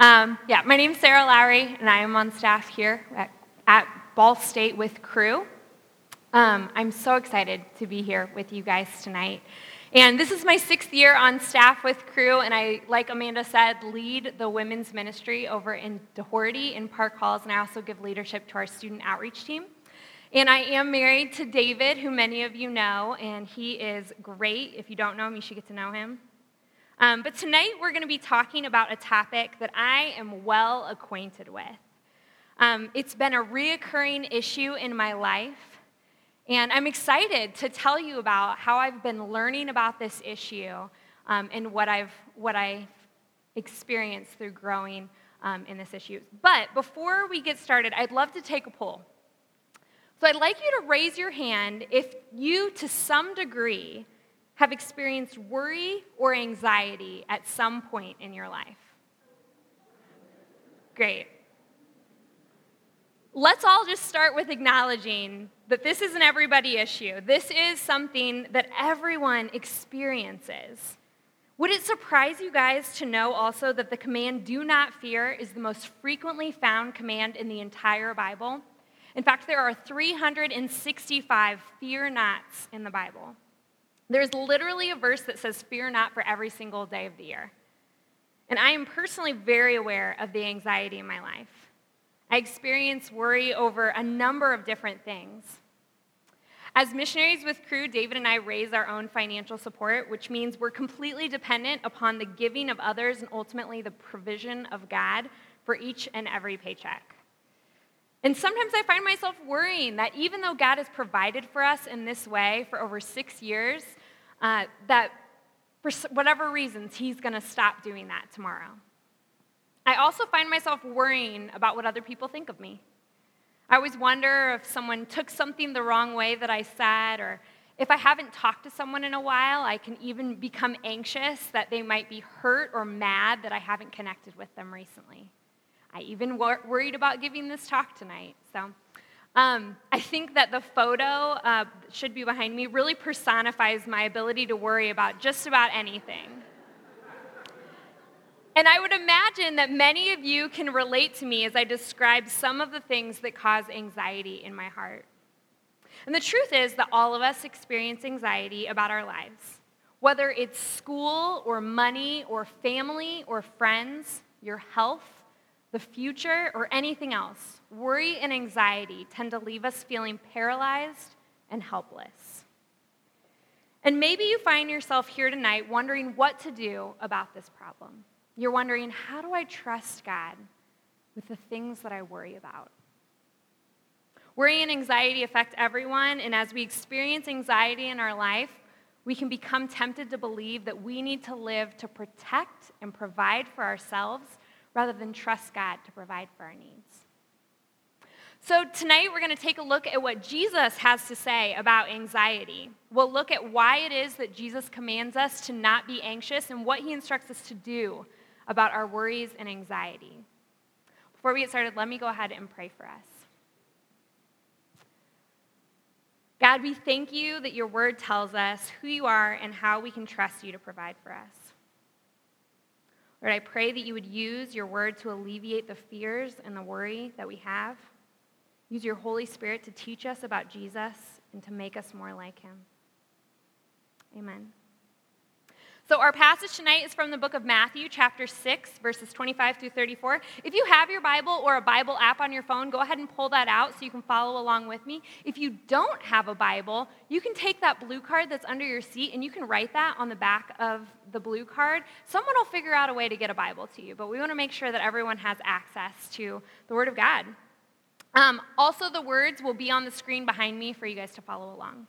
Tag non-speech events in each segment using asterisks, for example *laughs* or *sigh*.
Um, yeah, my name's Sarah Lowry, and I am on staff here at, at Ball State with Cru. Um, I'm so excited to be here with you guys tonight. And this is my sixth year on staff with Cru, and I, like Amanda said, lead the women's ministry over in DeHority in Park Halls, and I also give leadership to our student outreach team. And I am married to David, who many of you know, and he is great. If you don't know him, you should get to know him. Um, but tonight we're going to be talking about a topic that I am well acquainted with. Um, it's been a reoccurring issue in my life, and I'm excited to tell you about how I've been learning about this issue um, and what I've what I've experienced through growing um, in this issue. But before we get started, I'd love to take a poll. So I'd like you to raise your hand if you, to some degree, have experienced worry or anxiety at some point in your life? Great. Let's all just start with acknowledging that this is an everybody issue. This is something that everyone experiences. Would it surprise you guys to know also that the command do not fear is the most frequently found command in the entire Bible? In fact, there are 365 fear nots in the Bible. There's literally a verse that says, Fear not for every single day of the year. And I am personally very aware of the anxiety in my life. I experience worry over a number of different things. As missionaries with Cru, David and I raise our own financial support, which means we're completely dependent upon the giving of others and ultimately the provision of God for each and every paycheck. And sometimes I find myself worrying that even though God has provided for us in this way for over six years, uh, that for whatever reasons, he's going to stop doing that tomorrow. I also find myself worrying about what other people think of me. I always wonder if someone took something the wrong way that I said, or if I haven't talked to someone in a while, I can even become anxious that they might be hurt or mad that I haven't connected with them recently. I even wor- worried about giving this talk tonight. So um, I think that the photo uh, should be behind me really personifies my ability to worry about just about anything. And I would imagine that many of you can relate to me as I describe some of the things that cause anxiety in my heart. And the truth is that all of us experience anxiety about our lives, whether it's school or money or family or friends, your health, the future, or anything else, worry and anxiety tend to leave us feeling paralyzed and helpless. And maybe you find yourself here tonight wondering what to do about this problem. You're wondering, how do I trust God with the things that I worry about? Worry and anxiety affect everyone, and as we experience anxiety in our life, we can become tempted to believe that we need to live to protect and provide for ourselves rather than trust God to provide for our needs. So, tonight we're going to take a look at what Jesus has to say about anxiety. We'll look at why it is that Jesus commands us to not be anxious and what he instructs us to do about our worries and anxiety. Before we get started, let me go ahead and pray for us. God, we thank you that your word tells us who you are and how we can trust you to provide for us. Lord, I pray that you would use your word to alleviate the fears and the worry that we have. Use your Holy Spirit to teach us about Jesus and to make us more like him. Amen. So, our passage tonight is from the book of Matthew, chapter 6, verses 25 through 34. If you have your Bible or a Bible app on your phone, go ahead and pull that out so you can follow along with me. If you don't have a Bible, you can take that blue card that's under your seat and you can write that on the back of the blue card. Someone will figure out a way to get a Bible to you, but we want to make sure that everyone has access to the Word of God. Um, also, the words will be on the screen behind me for you guys to follow along.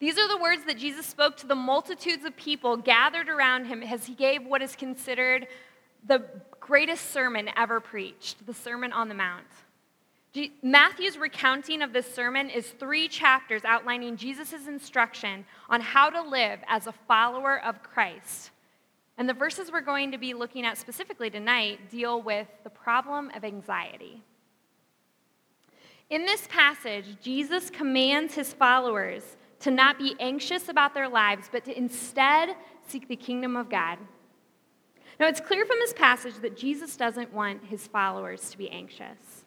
These are the words that Jesus spoke to the multitudes of people gathered around him as he gave what is considered the greatest sermon ever preached, the Sermon on the Mount. Matthew's recounting of this sermon is three chapters outlining Jesus' instruction on how to live as a follower of Christ. And the verses we're going to be looking at specifically tonight deal with the problem of anxiety. In this passage, Jesus commands his followers to not be anxious about their lives, but to instead seek the kingdom of God. Now, it's clear from this passage that Jesus doesn't want his followers to be anxious.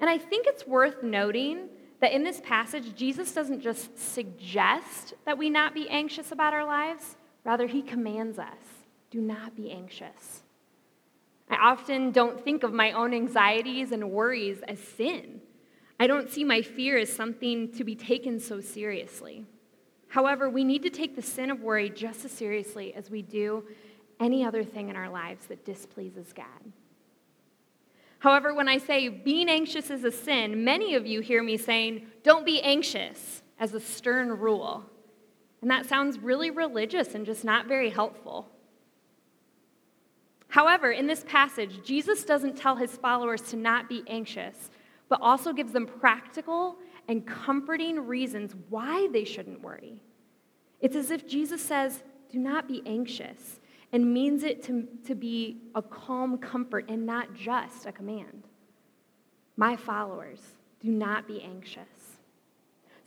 And I think it's worth noting that in this passage, Jesus doesn't just suggest that we not be anxious about our lives, rather, he commands us do not be anxious. I often don't think of my own anxieties and worries as sin. I don't see my fear as something to be taken so seriously. However, we need to take the sin of worry just as seriously as we do any other thing in our lives that displeases God. However, when I say being anxious is a sin, many of you hear me saying, don't be anxious as a stern rule. And that sounds really religious and just not very helpful. However, in this passage, Jesus doesn't tell his followers to not be anxious, but also gives them practical and comforting reasons why they shouldn't worry. It's as if Jesus says, Do not be anxious, and means it to, to be a calm comfort and not just a command. My followers, do not be anxious.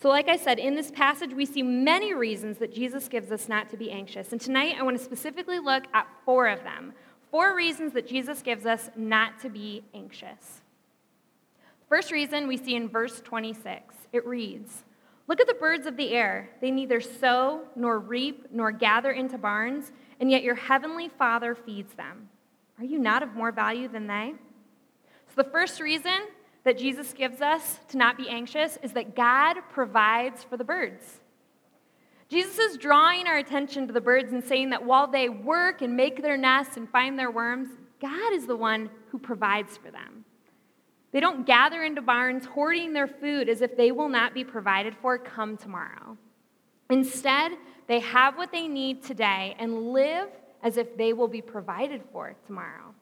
So, like I said, in this passage, we see many reasons that Jesus gives us not to be anxious. And tonight, I want to specifically look at four of them Four reasons that Jesus gives us not to be anxious. First reason we see in verse 26. It reads Look at the birds of the air. They neither sow, nor reap, nor gather into barns, and yet your heavenly Father feeds them. Are you not of more value than they? So, the first reason that Jesus gives us to not be anxious is that God provides for the birds. Jesus is drawing our attention to the birds and saying that while they work and make their nests and find their worms, God is the one who provides for them. They don't gather into barns hoarding their food as if they will not be provided for come tomorrow. Instead, they have what they need today and live as if they will be provided for tomorrow.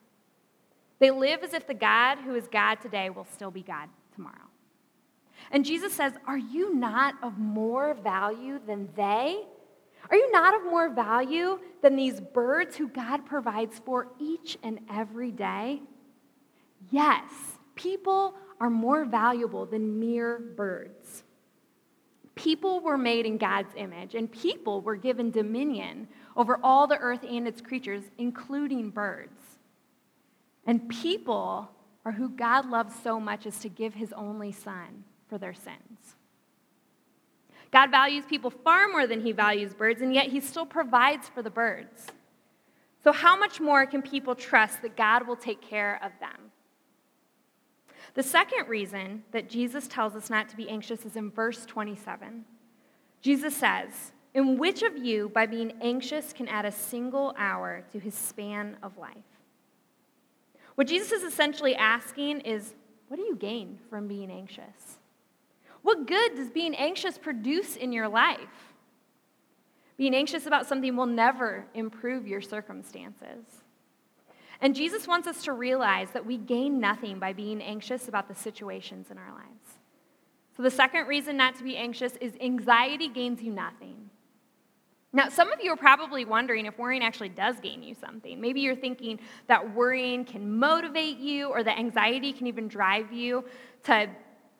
They live as if the God who is God today will still be God tomorrow. And Jesus says, Are you not of more value than they? Are you not of more value than these birds who God provides for each and every day? Yes, people are more valuable than mere birds. People were made in God's image, and people were given dominion over all the earth and its creatures, including birds. And people are who God loves so much as to give his only son for their sins. God values people far more than he values birds, and yet he still provides for the birds. So, how much more can people trust that God will take care of them? The second reason that Jesus tells us not to be anxious is in verse 27. Jesus says, In which of you, by being anxious, can add a single hour to his span of life? What Jesus is essentially asking is, What do you gain from being anxious? What good does being anxious produce in your life? Being anxious about something will never improve your circumstances. And Jesus wants us to realize that we gain nothing by being anxious about the situations in our lives. So, the second reason not to be anxious is anxiety gains you nothing. Now, some of you are probably wondering if worrying actually does gain you something. Maybe you're thinking that worrying can motivate you or that anxiety can even drive you to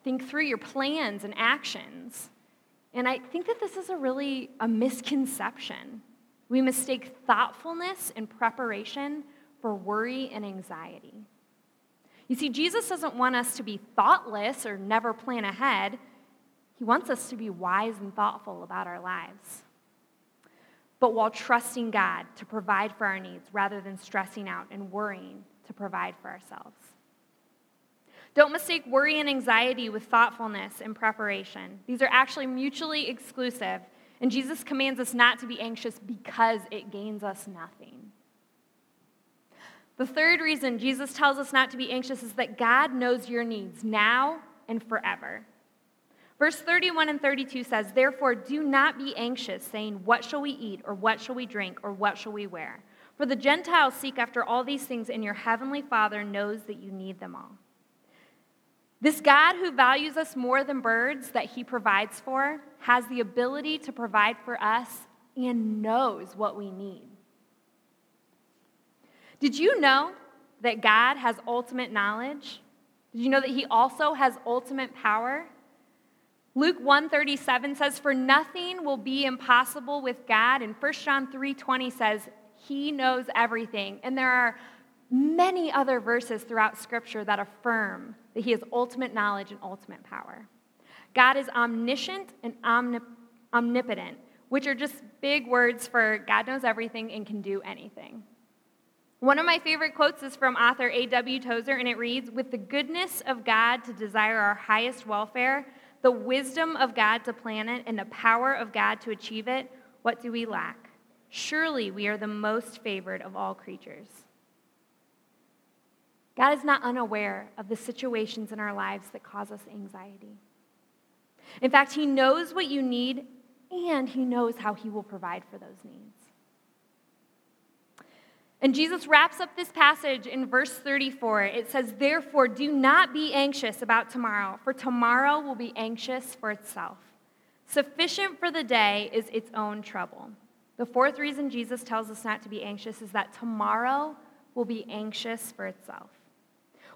think through your plans and actions. And I think that this is a really a misconception. We mistake thoughtfulness and preparation for worry and anxiety. You see, Jesus doesn't want us to be thoughtless or never plan ahead. He wants us to be wise and thoughtful about our lives. But while trusting God to provide for our needs rather than stressing out and worrying to provide for ourselves. Don't mistake worry and anxiety with thoughtfulness and preparation. These are actually mutually exclusive, and Jesus commands us not to be anxious because it gains us nothing. The third reason Jesus tells us not to be anxious is that God knows your needs now and forever. Verse 31 and 32 says, Therefore, do not be anxious, saying, What shall we eat, or what shall we drink, or what shall we wear? For the Gentiles seek after all these things, and your heavenly Father knows that you need them all. This God who values us more than birds that he provides for has the ability to provide for us and knows what we need. Did you know that God has ultimate knowledge? Did you know that he also has ultimate power? Luke 137 says for nothing will be impossible with God and 1 John 3:20 says he knows everything. And there are many other verses throughout scripture that affirm that he has ultimate knowledge and ultimate power. God is omniscient and omnipotent, which are just big words for God knows everything and can do anything. One of my favorite quotes is from author A.W. Tozer, and it reads With the goodness of God to desire our highest welfare, the wisdom of God to plan it, and the power of God to achieve it, what do we lack? Surely we are the most favored of all creatures. God is not unaware of the situations in our lives that cause us anxiety. In fact, He knows what you need and He knows how He will provide for those needs. And Jesus wraps up this passage in verse 34. It says, Therefore, do not be anxious about tomorrow, for tomorrow will be anxious for itself. Sufficient for the day is its own trouble. The fourth reason Jesus tells us not to be anxious is that tomorrow will be anxious for itself.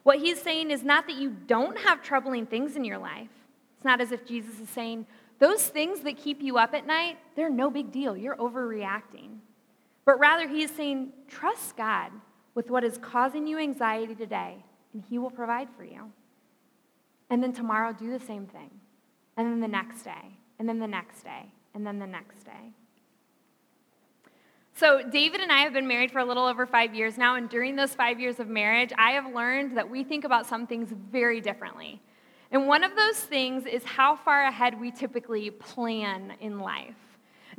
What he's saying is not that you don't have troubling things in your life. It's not as if Jesus is saying, those things that keep you up at night, they're no big deal. You're overreacting. But rather, he is saying, trust God with what is causing you anxiety today, and he will provide for you. And then tomorrow, do the same thing. And then the next day, and then the next day, and then the next day. So, David and I have been married for a little over five years now, and during those five years of marriage, I have learned that we think about some things very differently. And one of those things is how far ahead we typically plan in life.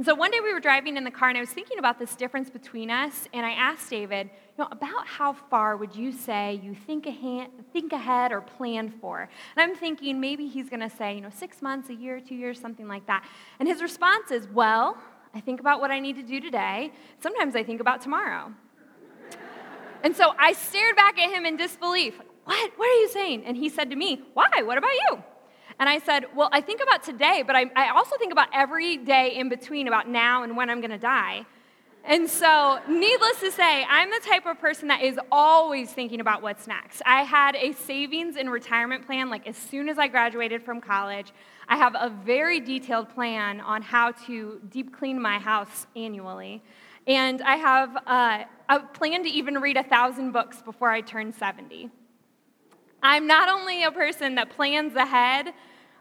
And so one day we were driving in the car, and I was thinking about this difference between us, and I asked David, you know, about how far would you say you think ahead, think ahead or plan for? And I'm thinking maybe he's going to say, you know, six months, a year, two years, something like that. And his response is, well, I think about what I need to do today. Sometimes I think about tomorrow. *laughs* and so I stared back at him in disbelief. What? What are you saying? And he said to me, Why? What about you? And I said, Well, I think about today, but I, I also think about every day in between, about now and when I'm going to die. And so, needless to say, I'm the type of person that is always thinking about what's next. I had a savings and retirement plan like as soon as I graduated from college. I have a very detailed plan on how to deep clean my house annually. And I have uh, a plan to even read a thousand books before I turn 70. I'm not only a person that plans ahead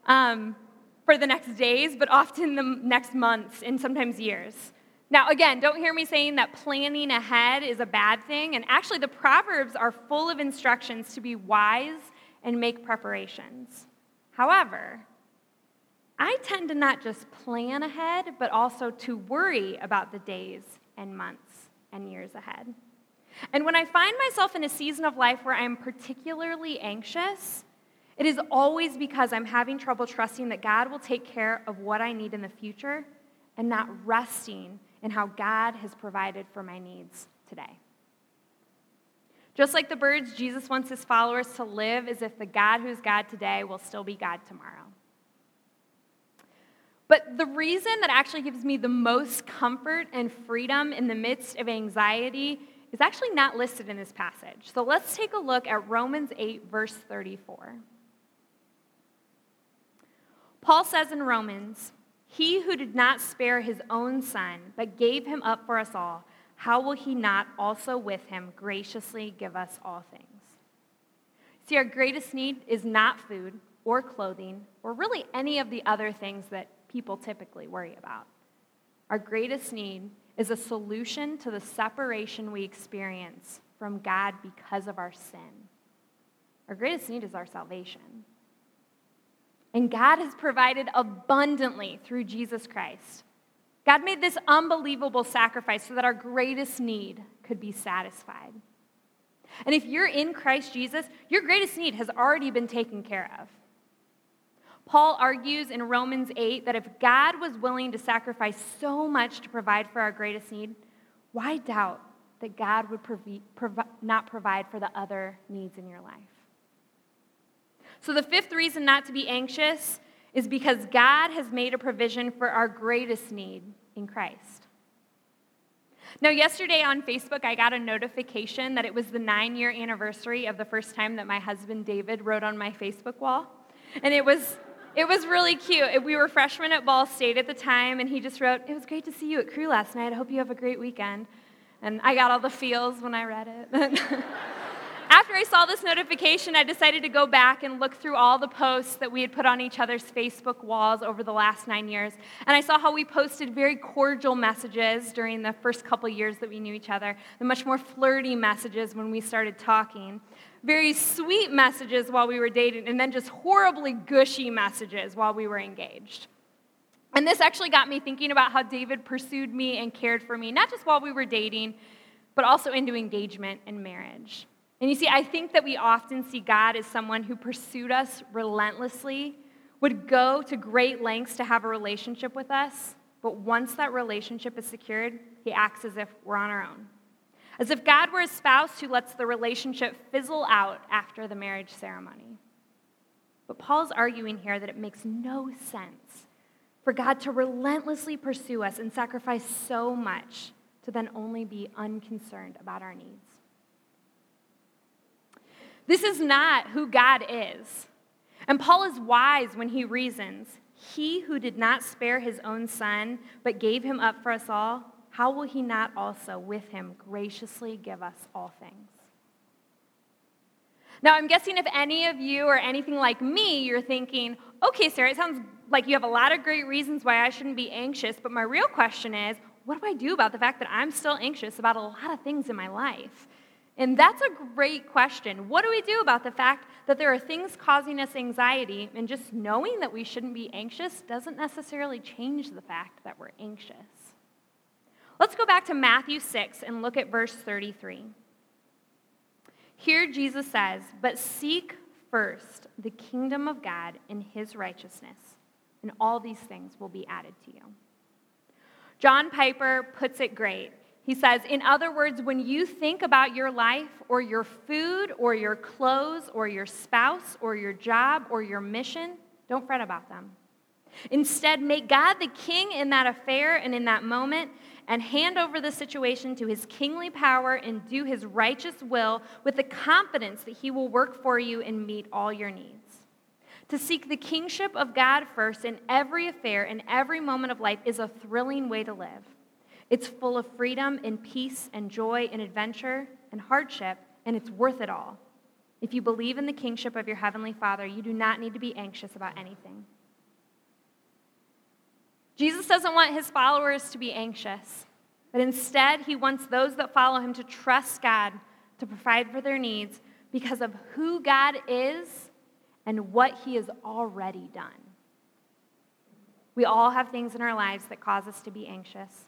um, for the next days, but often the next months and sometimes years. Now, again, don't hear me saying that planning ahead is a bad thing. And actually, the Proverbs are full of instructions to be wise and make preparations. However, I tend to not just plan ahead, but also to worry about the days and months and years ahead. And when I find myself in a season of life where I'm particularly anxious, it is always because I'm having trouble trusting that God will take care of what I need in the future and not resting in how God has provided for my needs today. Just like the birds, Jesus wants his followers to live as if the God who's God today will still be God tomorrow. But the reason that actually gives me the most comfort and freedom in the midst of anxiety is actually not listed in this passage. So let's take a look at Romans 8, verse 34. Paul says in Romans, He who did not spare his own son, but gave him up for us all, how will he not also with him graciously give us all things? See, our greatest need is not food or clothing or really any of the other things that people typically worry about. Our greatest need is a solution to the separation we experience from God because of our sin. Our greatest need is our salvation. And God has provided abundantly through Jesus Christ. God made this unbelievable sacrifice so that our greatest need could be satisfied. And if you're in Christ Jesus, your greatest need has already been taken care of. Paul argues in Romans 8 that if God was willing to sacrifice so much to provide for our greatest need, why doubt that God would provi- provi- not provide for the other needs in your life? So, the fifth reason not to be anxious is because God has made a provision for our greatest need in Christ. Now, yesterday on Facebook, I got a notification that it was the nine year anniversary of the first time that my husband David wrote on my Facebook wall. And it was, it was really cute. We were freshmen at Ball State at the time, and he just wrote, It was great to see you at Cru last night. I hope you have a great weekend. And I got all the feels when I read it. *laughs* After I saw this notification, I decided to go back and look through all the posts that we had put on each other's Facebook walls over the last nine years. And I saw how we posted very cordial messages during the first couple years that we knew each other, the much more flirty messages when we started talking, very sweet messages while we were dating, and then just horribly gushy messages while we were engaged. And this actually got me thinking about how David pursued me and cared for me, not just while we were dating, but also into engagement and marriage. And you see, I think that we often see God as someone who pursued us relentlessly, would go to great lengths to have a relationship with us, but once that relationship is secured, he acts as if we're on our own. As if God were a spouse who lets the relationship fizzle out after the marriage ceremony. But Paul's arguing here that it makes no sense for God to relentlessly pursue us and sacrifice so much to then only be unconcerned about our needs. This is not who God is. And Paul is wise when he reasons He who did not spare his own son, but gave him up for us all, how will he not also with him graciously give us all things? Now, I'm guessing if any of you are anything like me, you're thinking, okay, Sarah, it sounds like you have a lot of great reasons why I shouldn't be anxious, but my real question is, what do I do about the fact that I'm still anxious about a lot of things in my life? And that's a great question. What do we do about the fact that there are things causing us anxiety, and just knowing that we shouldn't be anxious doesn't necessarily change the fact that we're anxious? Let's go back to Matthew 6 and look at verse 33. Here Jesus says, But seek first the kingdom of God and his righteousness, and all these things will be added to you. John Piper puts it great. He says, in other words, when you think about your life or your food or your clothes or your spouse or your job or your mission, don't fret about them. Instead, make God the king in that affair and in that moment and hand over the situation to his kingly power and do his righteous will with the confidence that he will work for you and meet all your needs. To seek the kingship of God first in every affair and every moment of life is a thrilling way to live. It's full of freedom and peace and joy and adventure and hardship, and it's worth it all. If you believe in the kingship of your heavenly Father, you do not need to be anxious about anything. Jesus doesn't want his followers to be anxious, but instead, he wants those that follow him to trust God to provide for their needs because of who God is and what he has already done. We all have things in our lives that cause us to be anxious.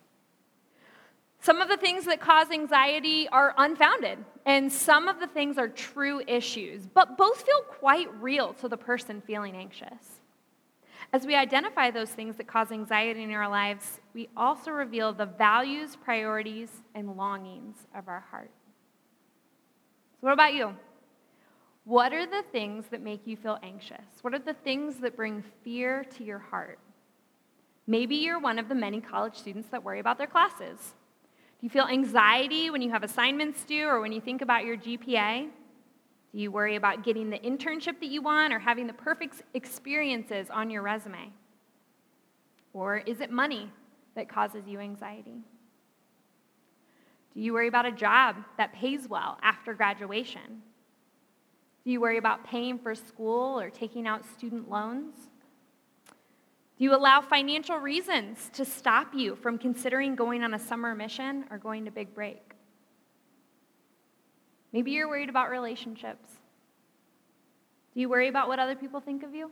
Some of the things that cause anxiety are unfounded, and some of the things are true issues, but both feel quite real to the person feeling anxious. As we identify those things that cause anxiety in our lives, we also reveal the values, priorities, and longings of our heart. So, what about you? What are the things that make you feel anxious? What are the things that bring fear to your heart? Maybe you're one of the many college students that worry about their classes. Do you feel anxiety when you have assignments due or when you think about your GPA? Do you worry about getting the internship that you want or having the perfect experiences on your resume? Or is it money that causes you anxiety? Do you worry about a job that pays well after graduation? Do you worry about paying for school or taking out student loans? You allow financial reasons to stop you from considering going on a summer mission or going to Big Break? Maybe you're worried about relationships. Do you worry about what other people think of you?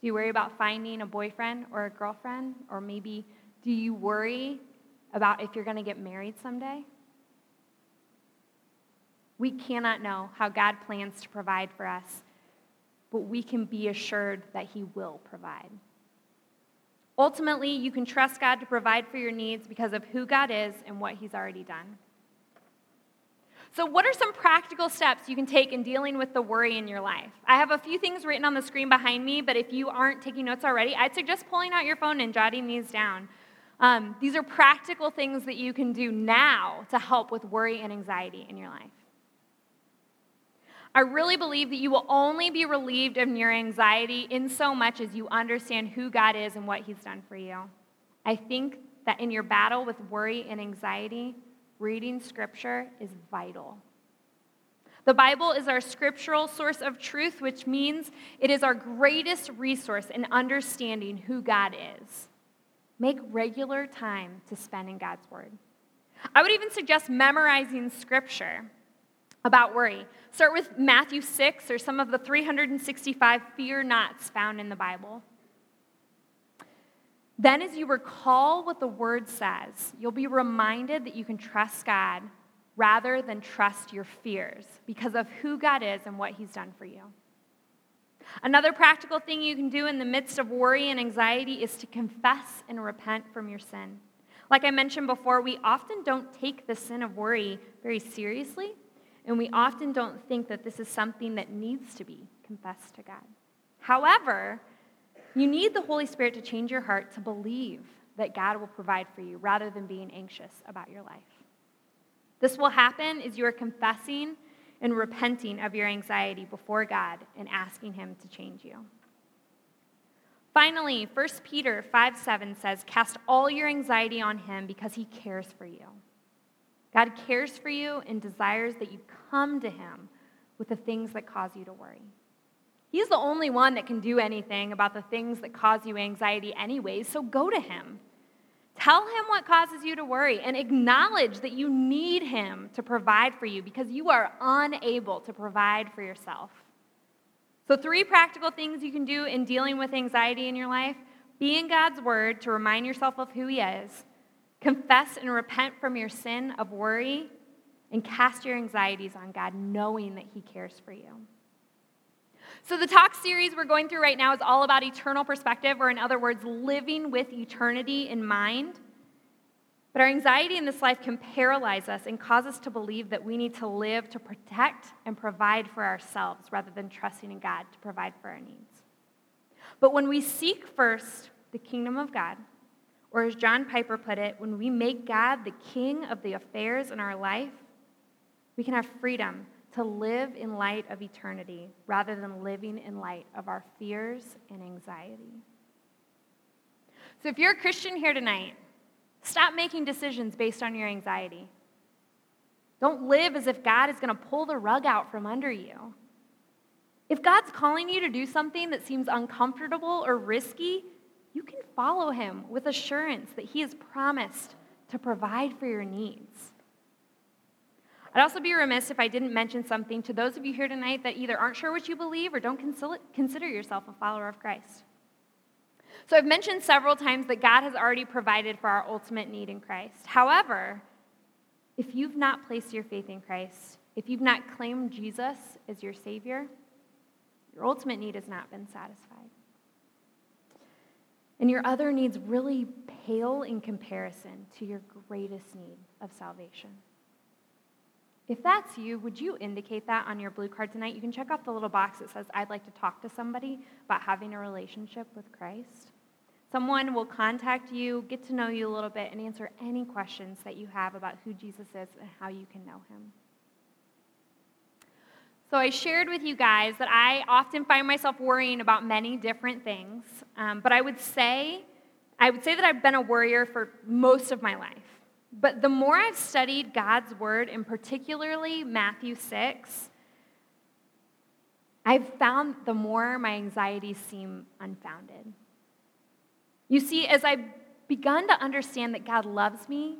Do you worry about finding a boyfriend or a girlfriend? Or maybe do you worry about if you're going to get married someday? We cannot know how God plans to provide for us, but we can be assured that He will provide. Ultimately, you can trust God to provide for your needs because of who God is and what He's already done. So, what are some practical steps you can take in dealing with the worry in your life? I have a few things written on the screen behind me, but if you aren't taking notes already, I'd suggest pulling out your phone and jotting these down. Um, these are practical things that you can do now to help with worry and anxiety in your life. I really believe that you will only be relieved of your anxiety in so much as you understand who God is and what He's done for you. I think that in your battle with worry and anxiety, reading Scripture is vital. The Bible is our scriptural source of truth, which means it is our greatest resource in understanding who God is. Make regular time to spend in God's Word. I would even suggest memorizing Scripture about worry. Start with Matthew 6 or some of the 365 fear nots found in the Bible. Then, as you recall what the word says, you'll be reminded that you can trust God rather than trust your fears because of who God is and what He's done for you. Another practical thing you can do in the midst of worry and anxiety is to confess and repent from your sin. Like I mentioned before, we often don't take the sin of worry very seriously, and we often don't think that this is something that needs to be confessed to God. However, you need the Holy Spirit to change your heart to believe that God will provide for you rather than being anxious about your life. This will happen as you are confessing and repenting of your anxiety before God and asking Him to change you. Finally, 1 Peter 5 7 says, Cast all your anxiety on Him because He cares for you. God cares for you and desires that you come to Him with the things that cause you to worry. He's the only one that can do anything about the things that cause you anxiety, anyways, so go to Him. Tell Him what causes you to worry and acknowledge that you need Him to provide for you because you are unable to provide for yourself. So, three practical things you can do in dealing with anxiety in your life be in God's Word to remind yourself of who He is, confess and repent from your sin of worry, and cast your anxieties on God, knowing that He cares for you. So, the talk series we're going through right now is all about eternal perspective, or in other words, living with eternity in mind. But our anxiety in this life can paralyze us and cause us to believe that we need to live to protect and provide for ourselves rather than trusting in God to provide for our needs. But when we seek first the kingdom of God, or as John Piper put it, when we make God the king of the affairs in our life, we can have freedom to live in light of eternity rather than living in light of our fears and anxiety. So, if you're a Christian here tonight, stop making decisions based on your anxiety. Don't live as if God is going to pull the rug out from under you. If God's calling you to do something that seems uncomfortable or risky, you can follow Him with assurance that He has promised to provide for your needs. I'd also be remiss if I didn't mention something to those of you here tonight that either aren't sure what you believe or don't consider yourself a follower of Christ. So I've mentioned several times that God has already provided for our ultimate need in Christ. However, if you've not placed your faith in Christ, if you've not claimed Jesus as your Savior, your ultimate need has not been satisfied. And your other needs really pale in comparison to your greatest need of salvation. If that's you, would you indicate that on your blue card tonight? You can check off the little box that says, I'd like to talk to somebody about having a relationship with Christ. Someone will contact you, get to know you a little bit, and answer any questions that you have about who Jesus is and how you can know him. So, I shared with you guys that I often find myself worrying about many different things, um, but I would say, I would say that I've been a worrier for most of my life. But the more I've studied God's word, and particularly Matthew 6, I've found the more my anxieties seem unfounded. You see, as I've begun to understand that God loves me,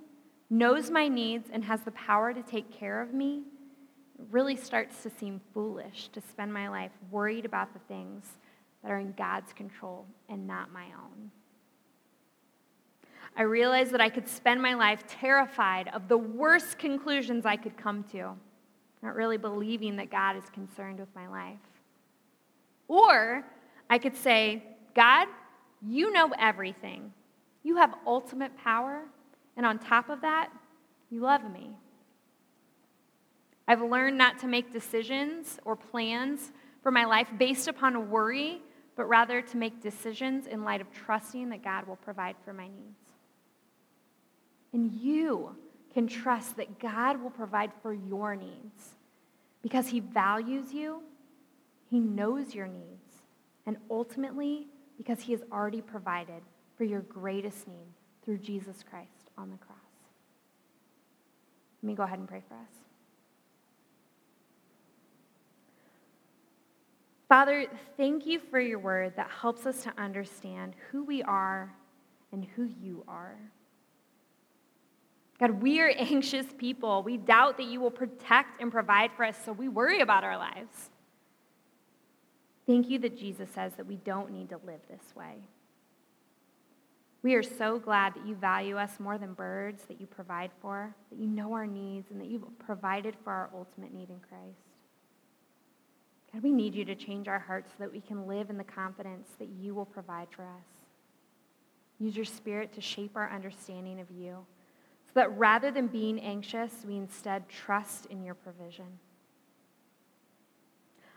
knows my needs, and has the power to take care of me, really starts to seem foolish to spend my life worried about the things that are in God's control and not my own. I realized that I could spend my life terrified of the worst conclusions I could come to, not really believing that God is concerned with my life. Or I could say, God, you know everything. You have ultimate power, and on top of that, you love me. I've learned not to make decisions or plans for my life based upon worry, but rather to make decisions in light of trusting that God will provide for my needs. And you can trust that God will provide for your needs because He values you, He knows your needs, and ultimately, because He has already provided for your greatest need through Jesus Christ on the cross. Let me go ahead and pray for us. Father, thank you for your word that helps us to understand who we are and who you are. God, we are *laughs* anxious people. We doubt that you will protect and provide for us, so we worry about our lives. Thank you that Jesus says that we don't need to live this way. We are so glad that you value us more than birds, that you provide for, that you know our needs, and that you've provided for our ultimate need in Christ. God, we need you to change our hearts so that we can live in the confidence that you will provide for us. Use your spirit to shape our understanding of you so that rather than being anxious, we instead trust in your provision.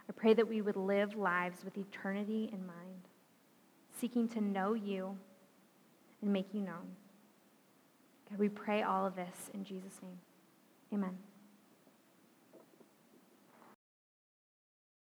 I pray that we would live lives with eternity in mind, seeking to know you and make you known. God, we pray all of this in Jesus' name. Amen.